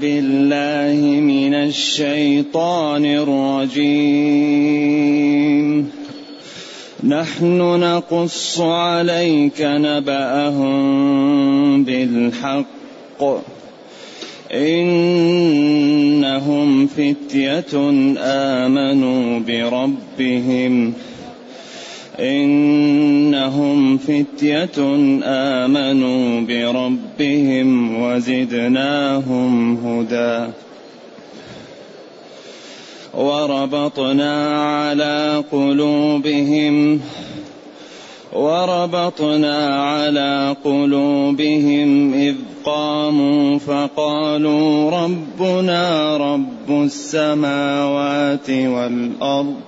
بالله من الشيطان الرجيم. نحن نقص عليك نبأهم بالحق. إنهم فتية آمنوا بربهم. إنهم فتية آمنوا بربهم وزدناهم هدى. وربطنا على قلوبهم وربطنا على قلوبهم إذ قاموا فقالوا ربنا رب السماوات والأرض.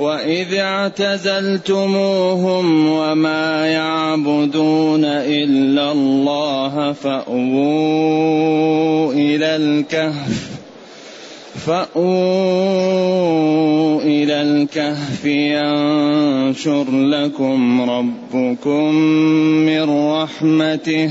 وإذ اعتزلتموهم وما يعبدون إلا الله فأووا إلى الكهف فأووا إلى الكهف ينشر لكم ربكم من رحمته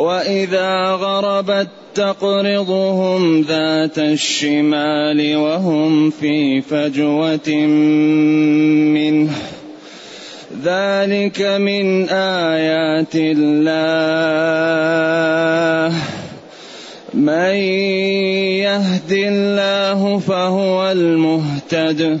وإذا غربت تقرضهم ذات الشمال وهم في فجوة منه. ذلك من آيات الله. من يهد الله فهو المهتد.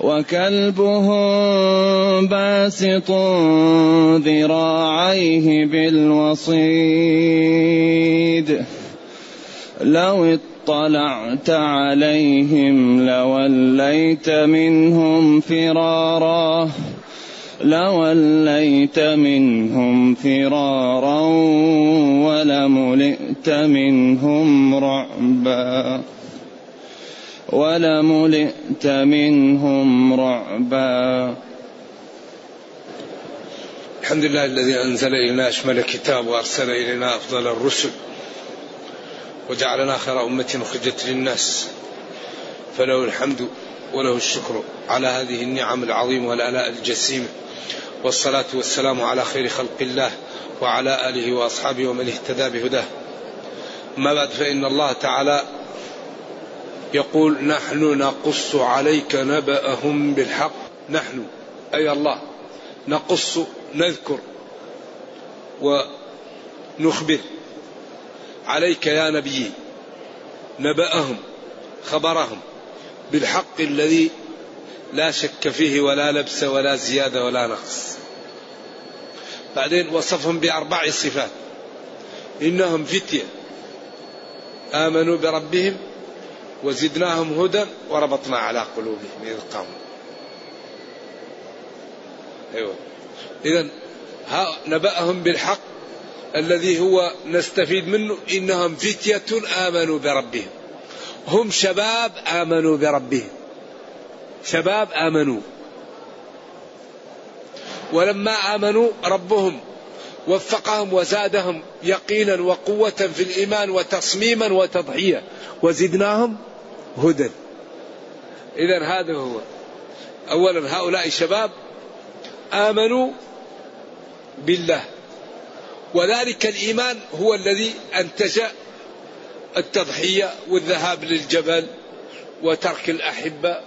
وكلبهم باسط ذراعيه بالوصيد لو اطلعت عليهم لوليت منهم فرارا لوليت منهم فرارا ولملئت منهم رعبا ولملئت منهم رعبا. الحمد لله الذي أنزل إلينا أشمل كتاب وأرسل إلينا أفضل الرسل وجعلنا خير أمة أخرجت للناس. فله الحمد وله الشكر على هذه النعم العظيمة والآلاء الجسيمة. والصلاة والسلام على خير خلق الله وعلى آله وأصحابه ومن اهتدى بهداه. اما بعد فإن الله تعالى يقول نحن نقص عليك نبأهم بالحق. نحن أي الله نقص نذكر ونخبر. عليك يا نبي نبأهم خبرهم بالحق الذي لا شك فيه ولا لبس ولا زيادة ولا نقص. بعدين وصفهم بأربع صفات. إنهم فتية. آمنوا بربهم وزدناهم هدى وربطنا على قلوبهم إذ قاموا. أيوة. إذا نبأهم بالحق الذي هو نستفيد منه إنهم فتية آمنوا بربهم. هم شباب آمنوا بربهم. شباب آمنوا. ولما آمنوا ربهم وفقهم وزادهم يقينا وقوة في الإيمان وتصميما وتضحية. وزدناهم هدى. إذا هذا هو. أولا هؤلاء الشباب آمنوا بالله. وذلك الإيمان هو الذي أنتج التضحية والذهاب للجبل وترك الأحبة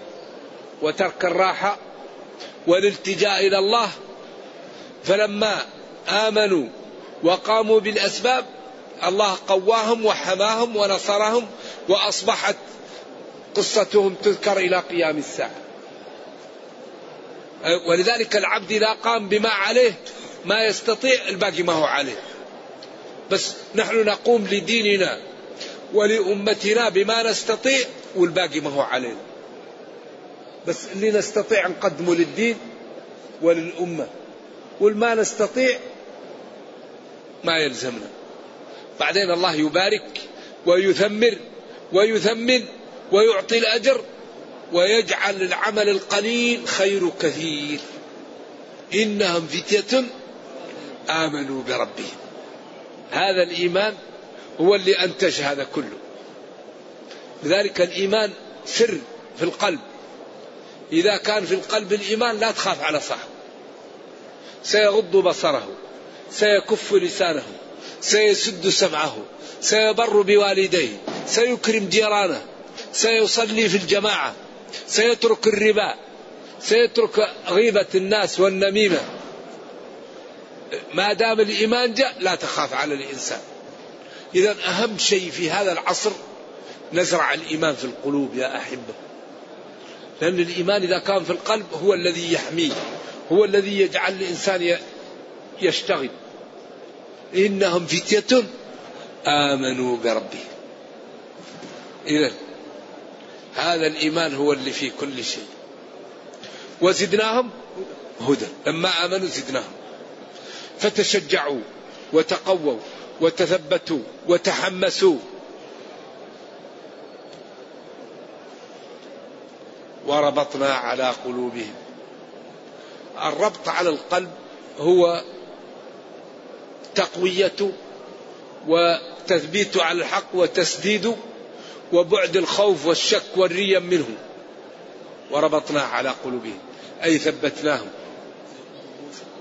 وترك الراحة والالتجاء إلى الله. فلما آمنوا وقاموا بالأسباب الله قواهم وحماهم ونصرهم وأصبحت قصتهم تذكر إلى قيام الساعة. ولذلك العبد إذا قام بما عليه ما يستطيع الباقي ما هو عليه. بس نحن نقوم لديننا ولأمتنا بما نستطيع والباقي ما هو علينا. بس اللي نستطيع نقدمه للدين وللأمة. والما نستطيع ما يلزمنا. بعدين الله يبارك ويثمر ويثمن ويعطي الأجر ويجعل العمل القليل خير كثير. إنهم فتية آمنوا بربهم. هذا الإيمان هو اللي أنتج هذا كله. لذلك الإيمان سر في القلب. إذا كان في القلب الإيمان لا تخاف على صاحبه سيغض بصره سيكف لسانه سيسد سمعه سيبر بوالديه سيكرم جيرانه سيصلي في الجماعة سيترك الربا سيترك غيبة الناس والنميمة. ما دام الإيمان جاء لا تخاف على الإنسان. إذا أهم شيء في هذا العصر نزرع الإيمان في القلوب يا أحبة. لأن الإيمان إذا كان في القلب هو الذي يحميه هو الذي يجعل الإنسان يشتغل. إنهم فتية آمنوا بربهم. إذا هذا الإيمان هو اللي في كل شيء. وزدناهم هدى. لما آمنوا زدناهم. فتشجعوا وتقووا وتثبتوا وتحمسوا. وربطنا على قلوبهم. الربط على القلب هو تقويته وتثبيته على الحق وتسديده وبعد الخوف والشك والريم منه وربطنا على قلوبهم أي ثبتناهم.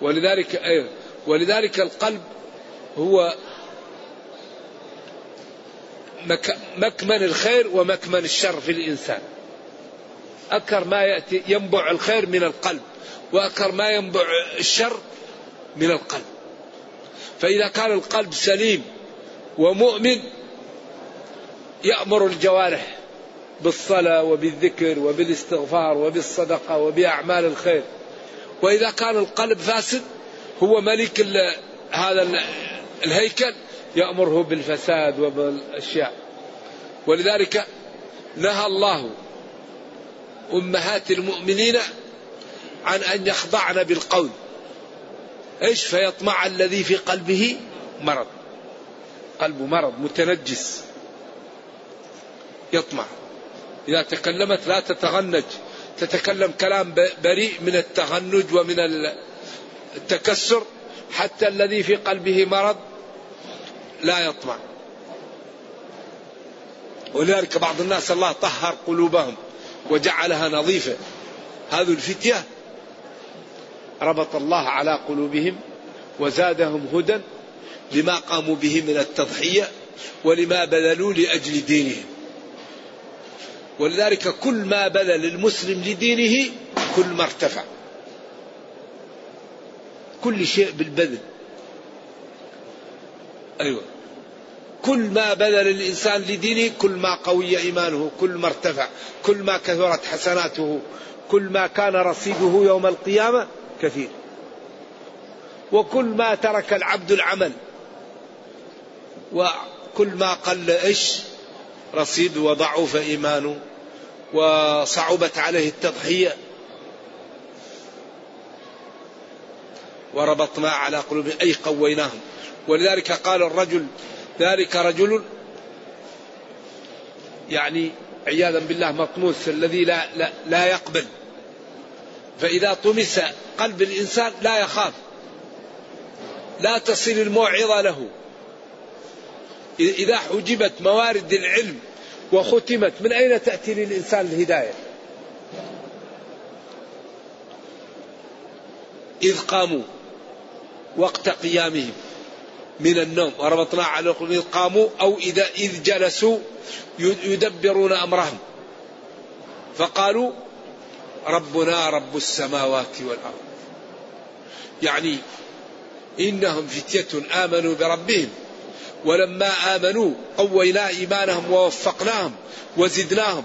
ولذلك ولذلك القلب هو مكمن الخير ومكمن الشر في الإنسان. أكثر ما يأتي ينبع الخير من القلب وأكثر ما ينبع الشر من القلب. فإذا كان القلب سليم ومؤمن يأمر الجوارح بالصلاة وبالذكر وبالاستغفار وبالصدقة وبأعمال الخير. وإذا كان القلب فاسد هو ملك هذا الهيكل يأمره بالفساد وبالأشياء. ولذلك نهى الله أمهات المؤمنين عن أن يخضعن بالقول. إيش؟ فيطمع الذي في قلبه مرض. قلبه مرض متنجس. يطمع. إذا تكلمت لا تتغنج. تتكلم كلام بريء من التغنج ومن التكسر. حتى الذي في قلبه مرض لا يطمع. ولذلك بعض الناس الله طهر قلوبهم وجعلها نظيفة. هذه الفتية ربط الله على قلوبهم وزادهم هدى لما قاموا به من التضحية ولما بذلوا لأجل دينهم. ولذلك كل ما بذل المسلم لدينه كل ما ارتفع. كل شيء بالبذل. أيوة. كل ما بذل الإنسان لدينه كل ما قوي إيمانه كل ما ارتفع كل ما كثرت حسناته كل ما كان رصيده يوم القيامة كثير. وكل ما ترك العبد العمل وكل ما قل إيش؟ رصيد وضعف إيمانه وصعبت عليه التضحية وربطنا على قلوبهم أي قويناهم. ولذلك قال الرجل ذلك رجل يعني عياذا بالله مطموس الذي لا, لا, لا يقبل. فإذا طمس قلب الإنسان لا يخاف لا تصل الموعظة له. إذا حجبت موارد العلم وختمت من أين تأتي للإنسان الهداية؟ إذ قاموا وقت قيامهم من النوم. وربطنا على إذ قاموا أو إذا إذ جلسوا يدبرون أمرهم. فقالوا ربنا رب السماوات والأرض. يعني إنهم فتية آمنوا بربهم. ولما آمنوا قوينا إيمانهم ووفقناهم وزدناهم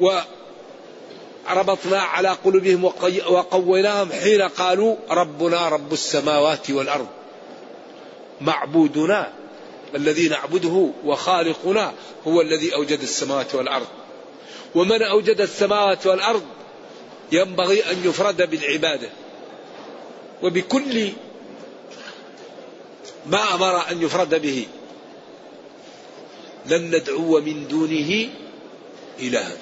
وربطنا على قلوبهم وقويناهم حين قالوا ربنا رب السماوات والأرض معبودنا الذي نعبده وخالقنا هو الذي أوجد السماوات والأرض ومن أوجد السماوات والأرض ينبغي أن يفرد بالعبادة وبكل ما أمر أن يفرد به. لن ندعو من دونه إلها.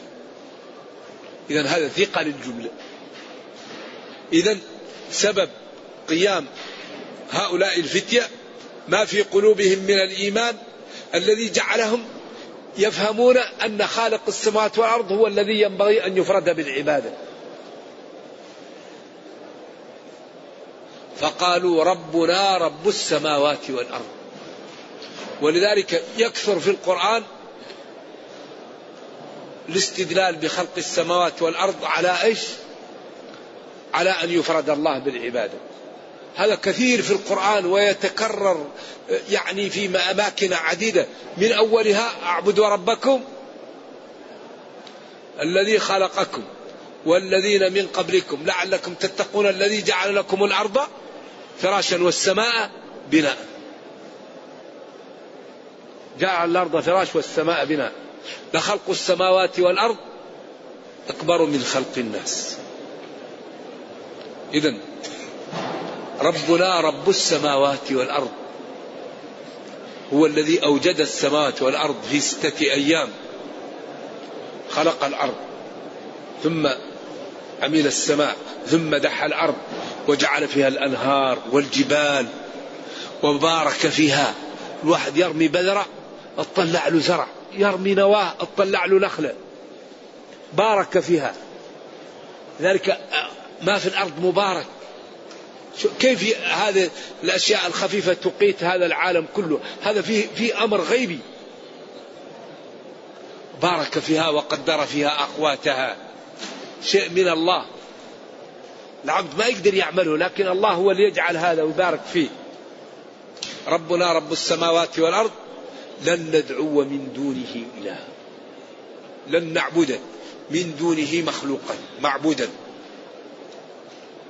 إذا هذا ثقة للجملة. إذا سبب قيام هؤلاء الفتية ما في قلوبهم من الإيمان الذي جعلهم يفهمون أن خالق السماوات والأرض هو الذي ينبغي أن يفرد بالعبادة. فقالوا ربنا رب السماوات والأرض. ولذلك يكثر في القرآن الاستدلال بخلق السماوات والأرض على إيش؟ على أن يفرد الله بالعبادة. هذا كثير في القرآن ويتكرر يعني في أماكن عديدة. من أولها اعبدوا ربكم الذي خلقكم والذين من قبلكم. لعلكم تتقون الذي جعل لكم الأرض فراشا والسماء بناء. جعل الأرض فراش والسماء بناء. لخلق السماوات والأرض أكبر من خلق الناس. إذا ربنا رب السماوات والأرض. هو الذي أوجد السماوات والأرض في ستة أيام. خلق الأرض. ثم عمل السماء ثم دح الأرض وجعل فيها الأنهار والجبال وبارك فيها. الواحد يرمي بذرة اطلع له زرع. يرمي نواة اطلع له نخلة. بارك فيها. ذلك ما في الأرض مبارك. كيف هذه الأشياء الخفيفة تقيت هذا العالم كله؟ هذا فيه, فيه أمر غيبي. بارك فيها وقدر فيها أقواتها. شيء من الله. العبد ما يقدر يعمله لكن الله هو اللي يجعل هذا ويبارك فيه. ربنا رب السماوات والأرض لن ندعو من دونه إلها. لن نعبد من دونه مخلوقا معبودا.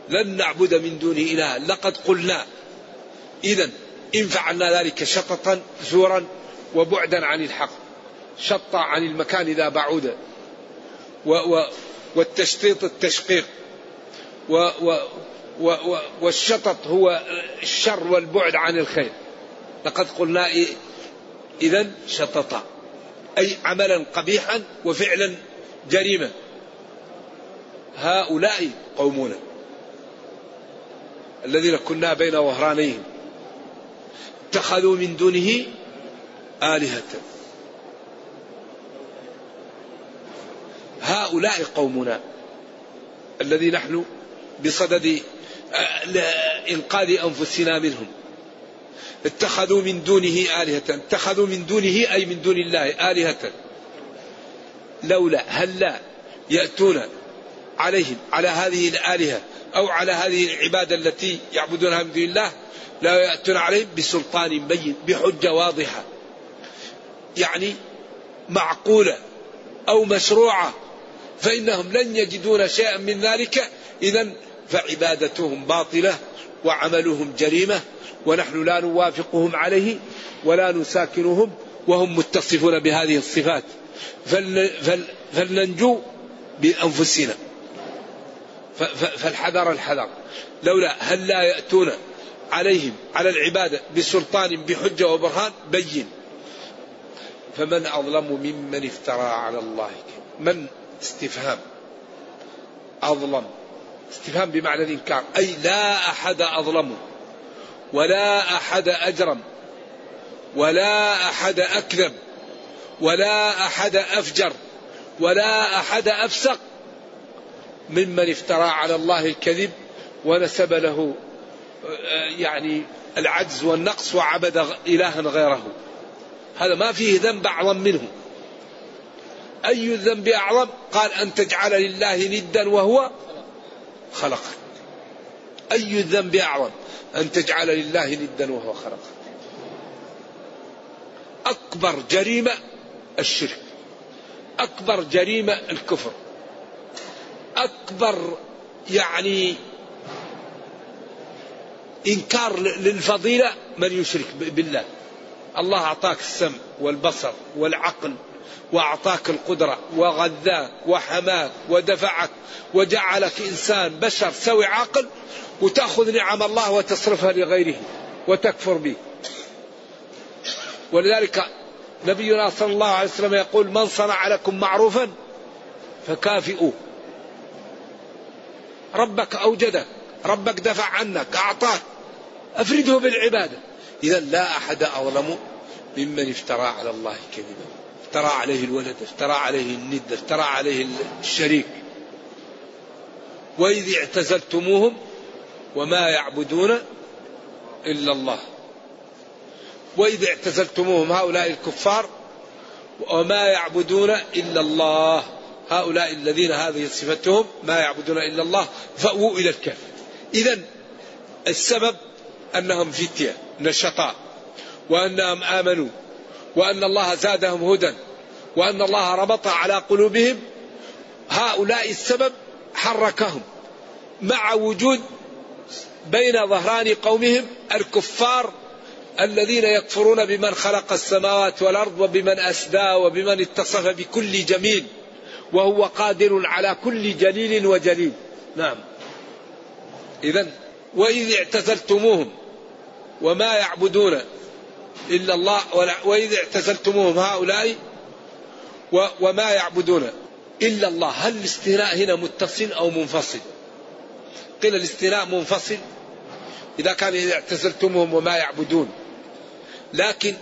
لن نعبد من دونه إلها. لقد قلنا إذا إن فعلنا ذلك شططا زورا وبعدا عن الحق. شط عن المكان إذا بعود و و والتشطيط التشقيق. و و و و والشطط هو الشر والبعد عن الخير. لقد قلنا إذا شطط. أي عملا قبيحا وفعلا جريمة هؤلاء قومنا الذين كنا بين ظهرانيهم اتخذوا من دونه آلهة. هؤلاء قومنا الذي نحن بصدد آه، إنقاذ أنفسنا منهم. اتخذوا من دونه آلهة. اتخذوا من دونه أي من دون الله آلهة. لولا هل لا يأتون عليهم على هذه الآلهة أو على هذه العبادة التي يعبدونها من دون الله؟ لا يأتون عليهم بسلطان بين بحجة واضحة. يعني معقولة أو مشروعة فإنهم لن يجدون شيئا من ذلك. إذا فعبادتهم باطلة وعملهم جريمة ونحن لا نوافقهم عليه ولا نساكنهم وهم متصفون بهذه الصفات. فلننجو بأنفسنا. فالحذر الحذر. لولا هل لا يأتون عليهم على العبادة بسلطان بحجة وبرهان؟ بين. فمن أظلم ممن افترى على الله من استفهام. أظلم. استفهام بمعنى الإنكار. أي لا أحد أظلم ولا أحد أجرم ولا أحد أكذب ولا أحد أفجر ولا أحد أفسق. ممن افترى على الله الكذب ونسب له يعني العجز والنقص وعبد إلها غيره. هذا ما فيه ذنب أعظم منه. أي الذنب أعظم؟ قال أن تجعل لله ندا وهو خلقك. أي الذنب أعظم؟ أن تجعل لله ندا وهو خلقك. أكبر جريمة الشرك. أكبر جريمة الكفر. أكبر يعني إنكار للفضيلة من يشرك بالله. الله أعطاك السمع والبصر والعقل وأعطاك القدرة وغذاك وحماك ودفعك وجعلك إنسان بشر سوي عاقل وتأخذ نعم الله وتصرفها لغيره وتكفر به. ولذلك نبينا صلى الله عليه وسلم يقول من صنع لكم معروفا فكافئوه. ربك أوجدك ربك دفع عنك أعطاك. أفرده بالعبادة. إذا لا أحد أظلم ممن افترى على الله كذبا. افترى عليه الولد افترى عليه الند افترى عليه الشريك. وإذ اعتزلتموهم وما يعبدون إلا الله. وإذ اعتزلتموهم هؤلاء الكفار وما يعبدون إلا الله. هؤلاء الذين هذه صفتهم ما يعبدون إلا الله فأووا إلى الكهف. إذا السبب أنهم فتية نشطاء وأنهم آمنوا وأن الله زادهم هدى. وأن الله ربط على قلوبهم هؤلاء السبب حركهم مع وجود بين ظهران قومهم الكفار الذين يكفرون بمن خلق السماوات والأرض وبمن أسدى وبمن اتصف بكل جميل وهو قادر على كل جليل وجليل. نعم. اذا وإذ اعتزلتموهم وما يعبدون إلا الله وإذ اعتزلتموهم هؤلاء وما يعبدون إلا الله. هل الاستثناء هنا متصل أو منفصل؟ قيل الاستثناء منفصل. إذا كان اذا اعتزلتموهم وما يعبدون لكن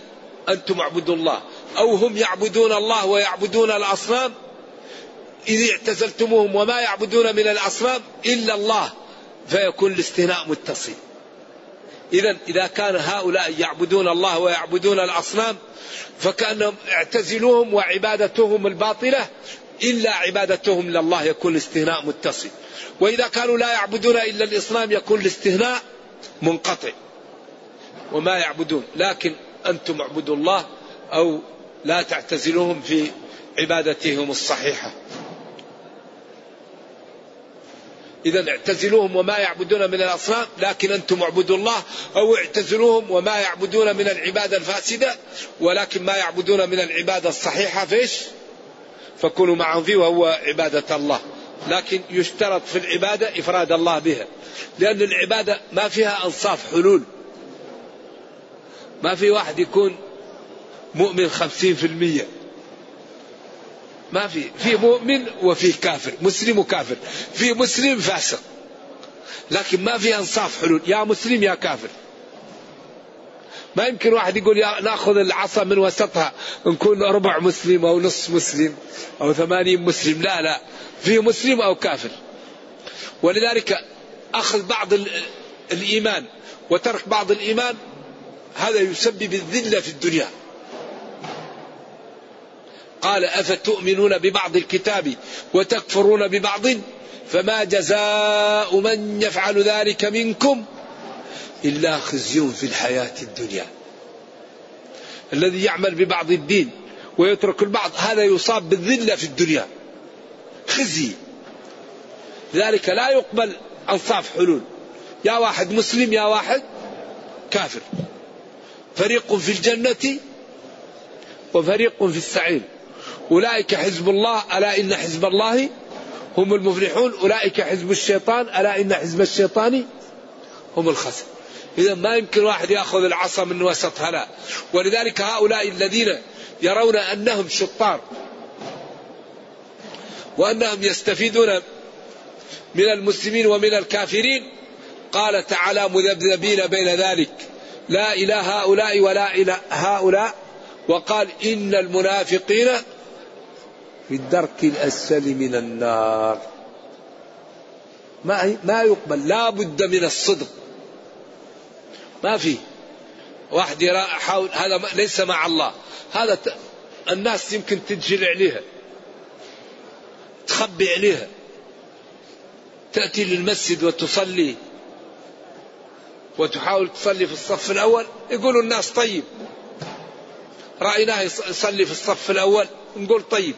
أنتم اعبدوا الله. أو هم يعبدون الله ويعبدون الأصنام إذ اعتزلتموهم وما يعبدون من الأصنام إلا الله فيكون الاستثناء متصل. إذا إذا كان هؤلاء يعبدون الله ويعبدون الأصنام فكأنهم اعتزلوهم وعبادتهم الباطلة إلا عبادتهم لله يكون الاستثناء متصل. وإذا كانوا لا يعبدون إلا الإصنام يكون الاستثناء منقطع. وما يعبدون لكن أنتم اعبدوا الله أو لا تعتزلوهم في عبادتهم الصحيحة. إذا اعتزلوهم وما يعبدون من الأصنام لكن أنتم اعبدوا الله أو اعتزلوهم وما يعبدون من العبادة الفاسدة ولكن ما يعبدون من العبادة الصحيحة فيش فكونوا معهم فيه وهو عبادة الله. لكن يشترط في العبادة إفراد الله بها. لأن العبادة ما فيها أنصاف حلول. ما في واحد يكون مؤمن خمسين في المية. ما في في مؤمن وفي كافر مسلم وكافر في مسلم فاسق. لكن ما في أنصاف حلول يا مسلم يا كافر. ما يمكن واحد يقول يا نأخذ العصا من وسطها نكون ربع مسلم أو نص مسلم أو ثمانين مسلم. لا لا. في مسلم أو كافر. ولذلك أخذ بعض الإيمان وترك بعض الإيمان هذا يسبب الذلة في الدنيا. قال أفتؤمنون ببعض الكتاب وتكفرون ببعض؟ فما جزاء من يفعل ذلك منكم إلا خزي في الحياة الدنيا. الذي يعمل ببعض الدين ويترك البعض هذا يصاب بالذلة في الدنيا. خزي. ذلك لا يقبل أنصاف حلول. يا واحد مسلم يا واحد كافر. فريق في الجنة وفريق في السعير. أولئك حزب الله ألا إن حزب الله هم المفلحون؟ أولئك حزب الشيطان ألا إن حزب الشيطان هم الخسر. إذا ما يمكن واحد يأخذ العصا من وسط هلا ولذلك هؤلاء الذين يرون أنهم شطار وأنهم يستفيدون من المسلمين ومن الكافرين. قال تعالى مذبذبين بين ذلك لا إله هؤلاء ولا إله هؤلاء. وقال إن المنافقين في الدرك الأسفل من النار. ما ما يقبل. لا بد من الصدق. ما في. واحد يرى حاول هذا ليس مع الله. هذا الناس يمكن تنجل عليها. تخبي عليها. تأتي للمسجد وتصلي. وتحاول تصلي في الصف الأول. يقولوا الناس طيب. رأيناه يصلي في الصف الأول. نقول طيب.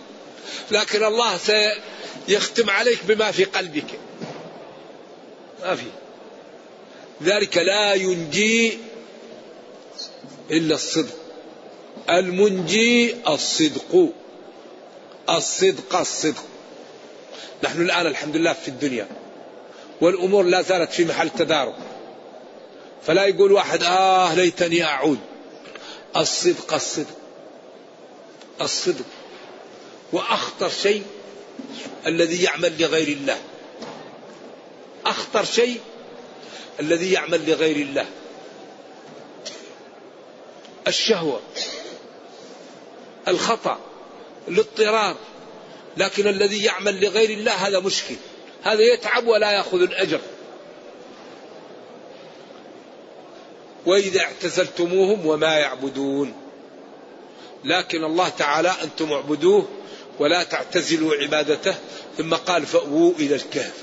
لكن الله سيختم عليك بما في قلبك. ما في. ذلك لا ينجي إلا الصدق. المنجي الصدق. الصدق الصدق. نحن الآن الحمد لله في الدنيا. والأمور لا زالت في محل تدارك. فلا يقول واحد آه ليتني أعود. الصدق الصدق. الصدق. وأخطر شيء الذي يعمل لغير الله. أخطر شيء الذي يعمل لغير الله. الشهوة الخطأ الاضطرار. لكن الذي يعمل لغير الله هذا مشكل. هذا يتعب ولا يأخذ الأجر. وإذا اعتزلتموهم وما يعبدون. لكن الله تعالى أنتم اعبدوه ولا تعتزلوا عبادته. ثم قال فأووا إلى الكهف.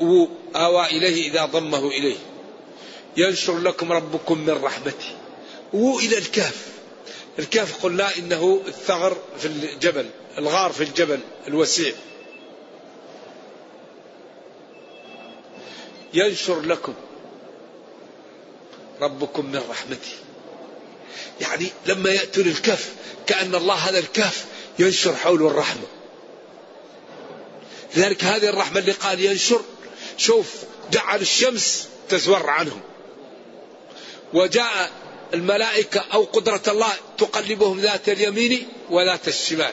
أووا آوى إليه إذا ضمه إليه. ينشر لكم ربكم من رحمته. أووا إلى الكهف. الكهف قلنا إنه الثغر في الجبل الغار في الجبل الوسيع. ينشر لكم ربكم من رحمته. يعني لما يأتوا للكهف كأن الله هذا الكهف ينشر حوله الرحمة. لذلك هذه الرحمة اللي قال ينشر شوف جعل الشمس تزور عنهم. وجاء الملائكة أو قدرة الله تقلبهم ذات اليمين وذات الشمال.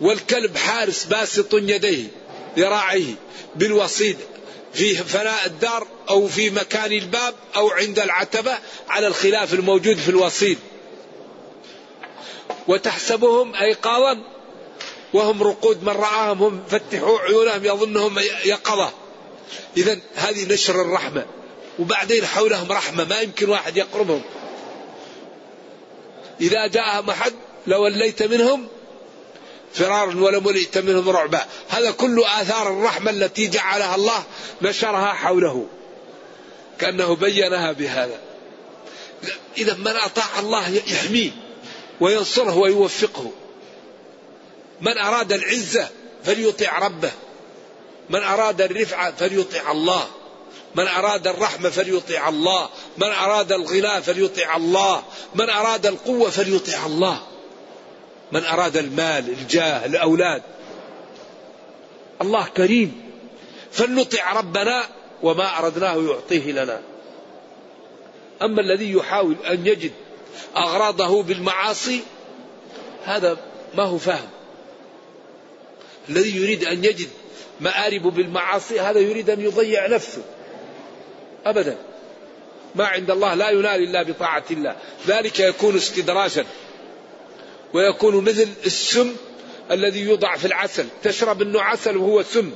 والكلب حارس باسط يديه ذراعيه بالوصيد في فناء الدار أو في مكان الباب أو عند العتبة على الخلاف الموجود في الوصيد. وتحسبهم أيقاظا وهم رقود من رآهم هم فتحوا عيونهم يظنهم يقظة إذا هذه نشر الرحمة. وبعدين حولهم رحمة ما يمكن واحد يقربهم. إذا جاءهم أحد لوليت منهم فرارا ولملئت منهم رعبا هذا كل آثار الرحمة التي جعلها الله نشرها حوله. كأنه بينها بهذا. إذا من أطاع الله يحميه. وينصره ويوفقه. من أراد العزة فليطع ربه. من أراد الرفعة فليطع الله. من أراد الرحمة فليطع الله. من أراد الغنى فليطع الله. من أراد القوة فليطع الله. من أراد المال الجاه الأولاد. الله كريم. فلنطع ربنا وما أردناه يعطيه لنا. أما الذي يحاول أن يجد أغراضه بالمعاصي هذا ما هو فاهم الذي يريد أن يجد مآرب بالمعاصي هذا يريد أن يضيع نفسه. أبدا. ما عند الله لا ينال إلا بطاعة الله. ذلك يكون استدراجا ويكون مثل السم الذي يوضع في العسل. تشرب انه عسل وهو سم.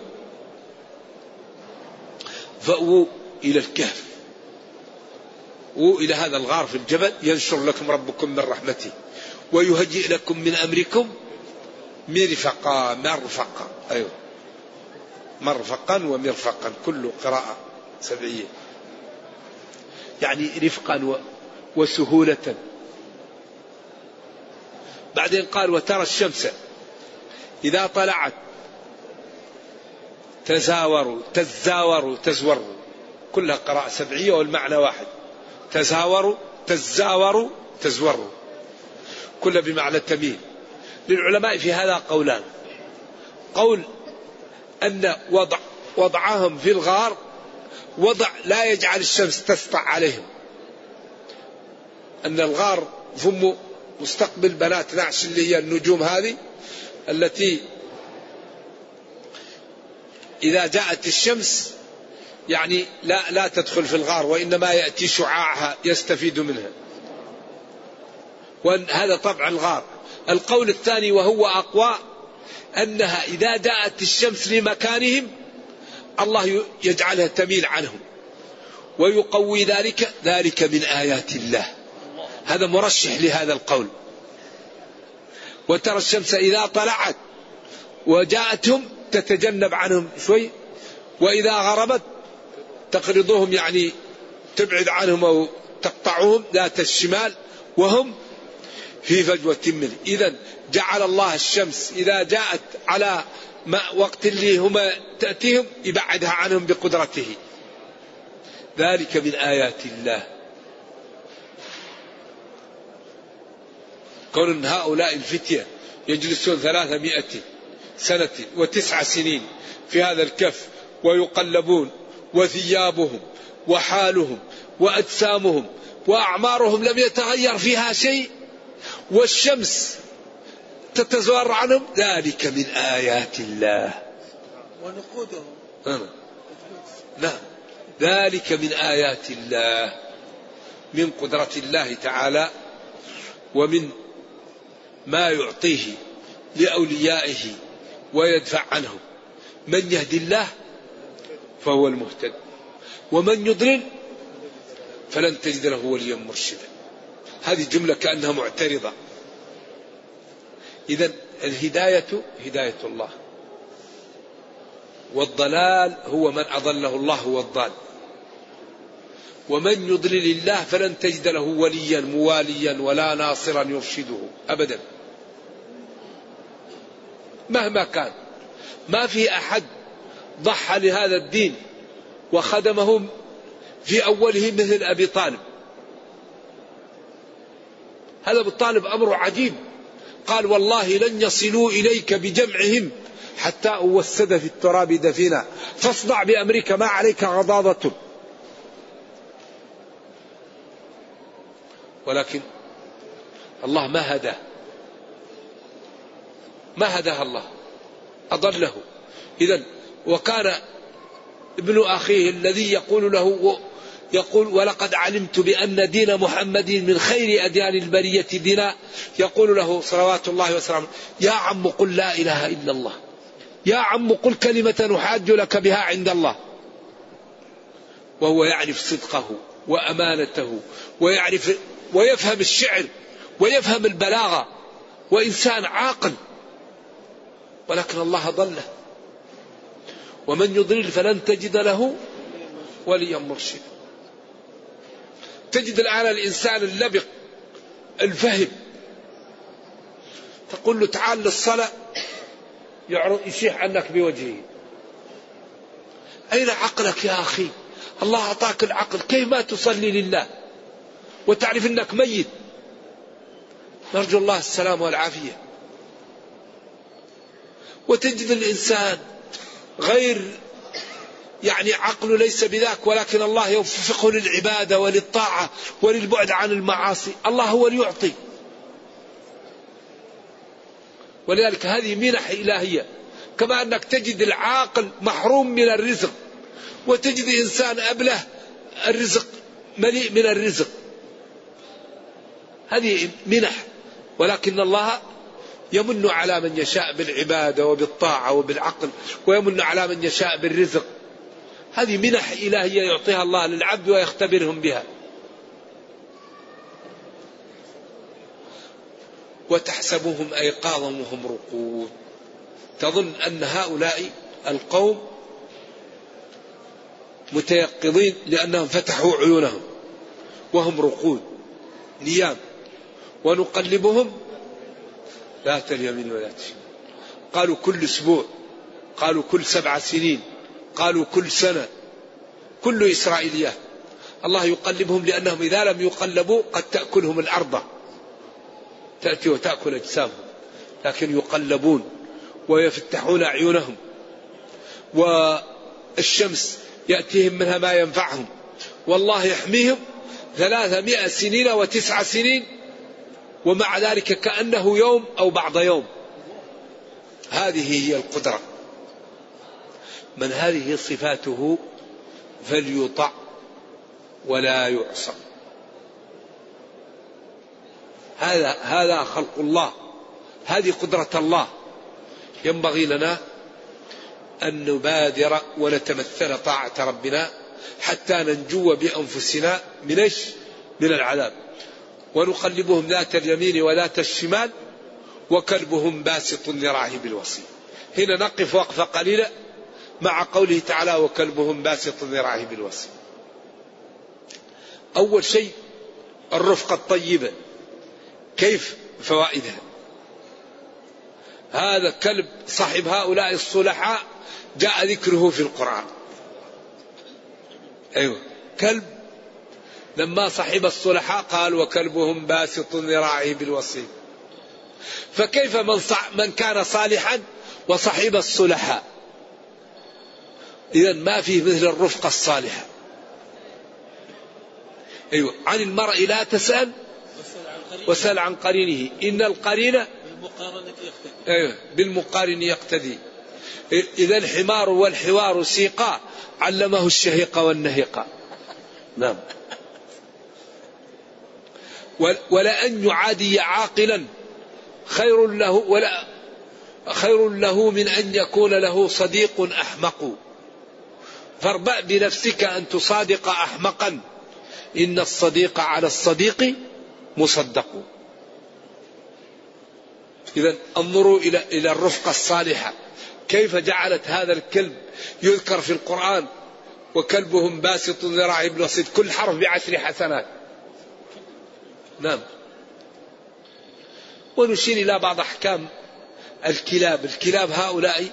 فأووا إلى الكهف. إلى هذا الغار في الجبل ينشر لكم ربكم من رحمته ويهيئ لكم من أمركم مرفقا مرفقا أيوه. مرفقا ومرفقا كل قراءة سبعية. يعني رفقا وسهولة. بعدين قال وترى الشمس إذا طلعت تزاوروا تزاوروا تزوروا كلها قراءة سبعية والمعنى واحد. تزاوروا تزاوروا تزوروا. كل بمعنى تميل للعلماء في هذا قولان. قول أن وضع وضعهم في الغار وضع لا يجعل الشمس تسطع عليهم. أن الغار ثم مستقبل بنات نعش اللي هي النجوم هذه التي إذا جاءت الشمس يعني لا لا تدخل في الغار وإنما يأتي شعاعها يستفيد منها. وهذا طبع الغار. القول الثاني وهو أقوى أنها إذا جاءت الشمس لمكانهم الله يجعلها تميل عنهم ويقوي ذلك ذلك من آيات الله. هذا مرشح لهذا القول. وترى الشمس إذا طلعت وجاءتهم تتجنب عنهم شوي وإذا غربت تقرضهم يعني تبعد عنهم أو تقطعهم ذات الشمال وهم في فجوة منه إذا جعل الله الشمس إذا جاءت على وقت اللي هما تأتيهم يبعدها عنهم بقدرته. ذلك من آيات الله. كون هؤلاء الفتية يجلسون ثلاثمائة سنة وتسع سنين في هذا الكف ويقلبون وثيابهم وحالهم وأجسامهم وأعمارهم لم يتغير فيها شيء والشمس تتزور عنهم. ذلك من آيات الله. ونقودهم. نعم. نعم. ذلك من آيات الله. من قدرة الله تعالى ومن ما يعطيه لأوليائه ويدفع عنهم. من يهدي الله؟ فهو المهتد. ومن يضلل فلن تجد له وليا مرشدا. هذه جملة كأنها معترضة. إذا الهداية هداية الله. والضلال هو من أضله الله هو الضال ومن يضلل الله فلن تجد له وليا مواليا ولا ناصرا يرشده أبدا. مهما كان. ما في أحد ضحى لهذا الدين وخدمه في أوله مثل أبي طالب. هذا أبو طالب أمره عجيب. قال والله لن يصلوا إليك بجمعهم حتى أوسد في التراب دفينا. فاصدع بأمرك ما عليك غضاضة. ولكن الله ما هداه. ما هداه الله. أضله. إذا وكان ابن أخيه الذي يقول له يقول ولقد علمت بأن دين محمد من خير أديان البرية دينا يقول له صلوات الله وسلامه يا عم قل لا إله إلا الله. يا عم قل كلمة أحاج لك بها عند الله. وهو يعرف صدقه وأمانته ويعرف ويفهم الشعر ويفهم البلاغة وإنسان عاقل. ولكن الله ضله. ومن يضلل فلن تجد له وليا مرشدا. تجد الآن الإنسان اللبق الفهم. تقول له تعال للصلاة يشيح عنك بوجهه. أين عقلك يا أخي؟ الله أعطاك العقل. كيف ما تصلي لله؟ وتعرف أنك ميت. نرجو الله السلام والعافية. وتجد الإنسان غير يعني عقله ليس بذاك ولكن الله يوفقه للعبادة وللطاعة وللبعد عن المعاصي. الله هو اللي يعطي ولذلك هذه منح إلهية. كما أنك تجد العاقل محروم من الرزق وتجد إنسان أبله الرزق مليء من الرزق. هذه منح ولكن الله يمن على من يشاء بالعبادة وبالطاعة وبالعقل ويمن على من يشاء بالرزق. هذه منح إلهية يعطيها الله للعبد ويختبرهم بها. وتحسبهم أيقاظا وهم رقود. تظن أن هؤلاء القوم متيقظين لأنهم فتحوا عيونهم وهم رقود نيام. ونقلبهم ذات اليمين وذات الشمال قالوا كل أسبوع. قالوا كل سبع سنين. قالوا كل سنة. كل إسرائيليات الله يقلبهم لأنهم إذا لم يقلبوا قد تأكلهم الأرض. تأتي وتأكل أجسامهم. لكن يقلبون ويفتحون أعينهم. والشمس يأتيهم منها ما ينفعهم. والله يحميهم ثلاثمائة سنين وتسع سنين ومع ذلك كأنه يوم أو بعض يوم. هذه هي القدرة. من هذه صفاته فليطع ولا يعصى هذا هذا خلق الله. هذه قدرة الله. ينبغي لنا أن نبادر ونتمثل طاعة ربنا حتى ننجو بأنفسنا من إيش؟ من العذاب. ونقلبهم ذات اليمين وذات الشمال وكلبهم باسط ذراعه بالوصي هنا نقف وقفة قليلة مع قوله تعالى وكلبهم باسط ذراعه بالوصي أول شيء الرفقة الطيبة. كيف؟ فوائدها. هذا كلب صاحب هؤلاء الصلحاء جاء ذكره في القرآن. أيوة. كلب لما صحب الصلحاء قال وكلبهم باسط ذراعه بالوصيل فكيف من, صح من كان صالحا وصحب الصلحاء؟ إذا ما فيه مثل الرفقة الصالحة. أيوة عن المرء لا تسأل وسأل عن قرينه. إن القرين أيوة بالمقارن يقتدي. إذا الحمار والحوار سيقا علمه الشهيق والنهيق. نعم. ولأن يعادي عاقلا. خير له ولا خير له من أن يكون له صديق أحمق. فاربأ بنفسك أن تصادق أحمقا. إن الصديق على الصديق مصدق. إذا انظروا إلى إلى الرفقة الصالحة. كيف جعلت هذا الكلب يذكر في القرآن؟ وكلبهم باسط ذراعه بالوسط كل حرف بعشر حسنات. نعم. ونشير إلى بعض أحكام الكلاب. الكلاب هؤلاء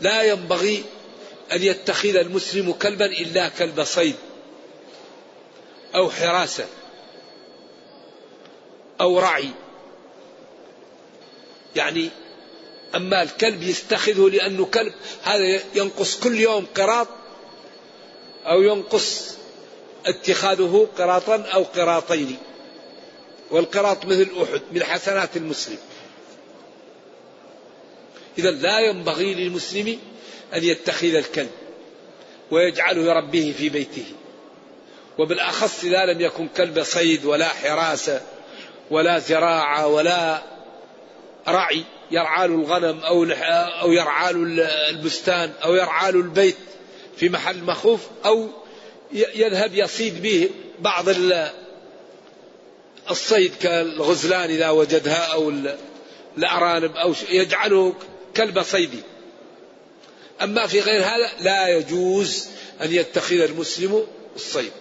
لا ينبغي أن يتخذ المسلم كلبا إلا كلب صيد أو حراسة أو رعي. يعني أما الكلب يستخذه لأنه كلب هذا ينقص كل يوم قراط أو ينقص اتخاذه قراطا أو قراطين. والقراط مثل أحد من حسنات المسلم. إذا لا ينبغي للمسلم أن يتخذ الكلب ويجعله يربيه في بيته. وبالأخص إذا لم يكن كلب صيد ولا حراسة ولا زراعة ولا رعي يرعى له الغنم أو أو يرعى له البستان أو يرعى له البيت في محل مخوف أو يذهب يصيد به بعض الصيد كالغزلان إذا وجدها أو الأرانب أو يجعله كلب صيدي. أما في غير هذا لا يجوز أن يتخذ المسلم الصيد.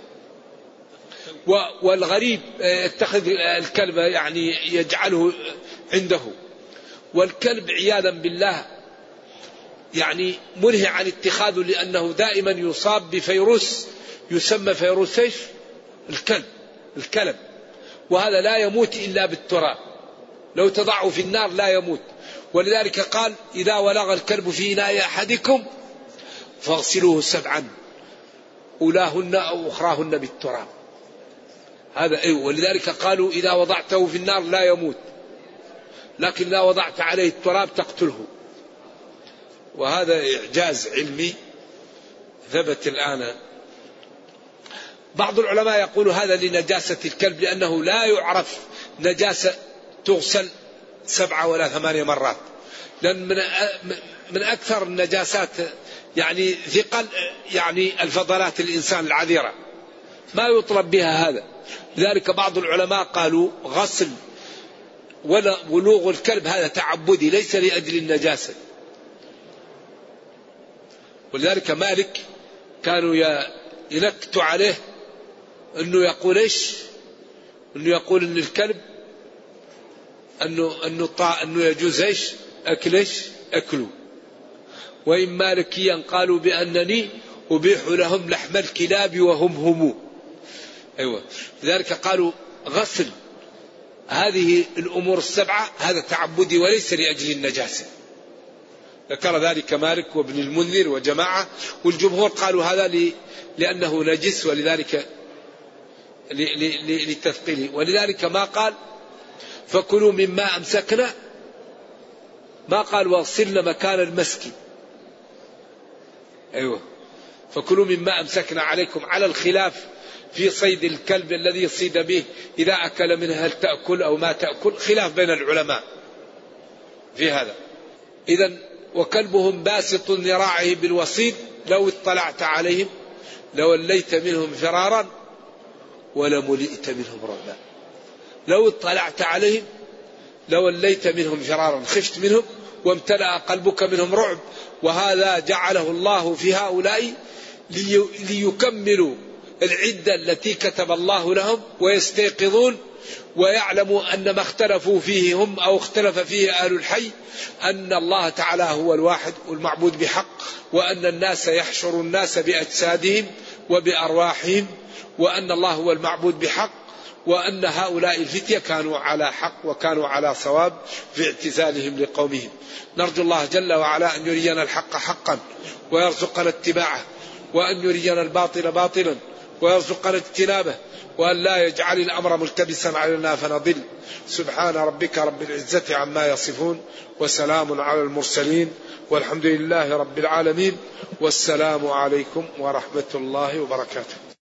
والغريب يتخذ الكلب يعني يجعله عنده. والكلب عياذا بالله يعني منهي عن اتخاذه لأنه دائما يصاب بفيروس يسمى فيروس إيش؟ الكلب الكلب. وهذا لا يموت إلا بالتراب. لو تضعه في النار لا يموت. ولذلك قال إذا ولغ الكلب في إناء أحدكم فاغسلوه سبعا أولاهن أو أخراهن بالتراب. هذا أيوه. ولذلك قالوا إذا وضعته في النار لا يموت لكن إذا وضعت عليه التراب تقتله. وهذا إعجاز علمي ثبت الآن بعض العلماء يقول هذا لنجاسة الكلب لأنه لا يعرف نجاسة تغسل سبعة ولا ثمانية مرات. لأن من من أكثر النجاسات يعني ثقل يعني الفضلات الإنسان العذرة ما يطلب بها هذا. لذلك بعض العلماء قالوا غسل ولا بلوغ الكلب هذا تعبدي ليس لأجل النجاسة. ولذلك مالك كانوا ينكتوا عليه انه يقول إيش؟ انه يقول إن الكلب انه انه طاع انه يجوز إيش؟ اكل إيش؟ اكله. وان مالكيا قالوا بانني ابيح لهم لحم الكلاب وهم هم. أيوه لذلك قالوا غسل هذه الأمور السبعة هذا تعبدي وليس لأجل النجاسة ذكر ذلك مالك وابن المنذر وجماعة والجمهور قالوا هذا لأنه نجس ولذلك لتثقيله. ولذلك ما قال فكلوا مما أمسكنا. ما قال واغسلن مكان المسك أيوه. فكلوا مما أمسكنا عليكم. على الخلاف في صيد الكلب الذي يصيد به. إذا أكل منه هل تأكل أو ما تأكل؟ خلاف بين العلماء في هذا. إذا وكلبهم باسط ذراعه بالوصيد. لو اطلعت عليهم لوليت منهم فرارا ولملئت منهم رعبا. لو اطلعت عليهم لوليت منهم فرارا خفت منهم وامتلأ قلبك منهم رعب وهذا جعله الله في هؤلاء ليكملوا العدة التي كتب الله لهم ويستيقظون ويعلموا أن ما اختلفوا فيه هم أو اختلف فيه أهل الحي أن الله تعالى هو الواحد والمعبود بحق وأن الناس يحشر الناس بأجسادهم وبأرواحهم وأن الله هو المعبود بحق وأن هؤلاء الفتية كانوا على حق وكانوا على صواب في اعتزالهم لقومهم. نرجو الله جل وعلا أن يرينا الحق حقا ويرزقنا اتباعه وأن يرينا الباطل باطلا ويرزقنا اجتنابه وأن لا يجعل الأمر ملتبسا علينا فنضل. سبحان ربك رب العزة عما يصفون وسلام على المرسلين والحمد لله رب العالمين والسلام عليكم ورحمة الله وبركاته.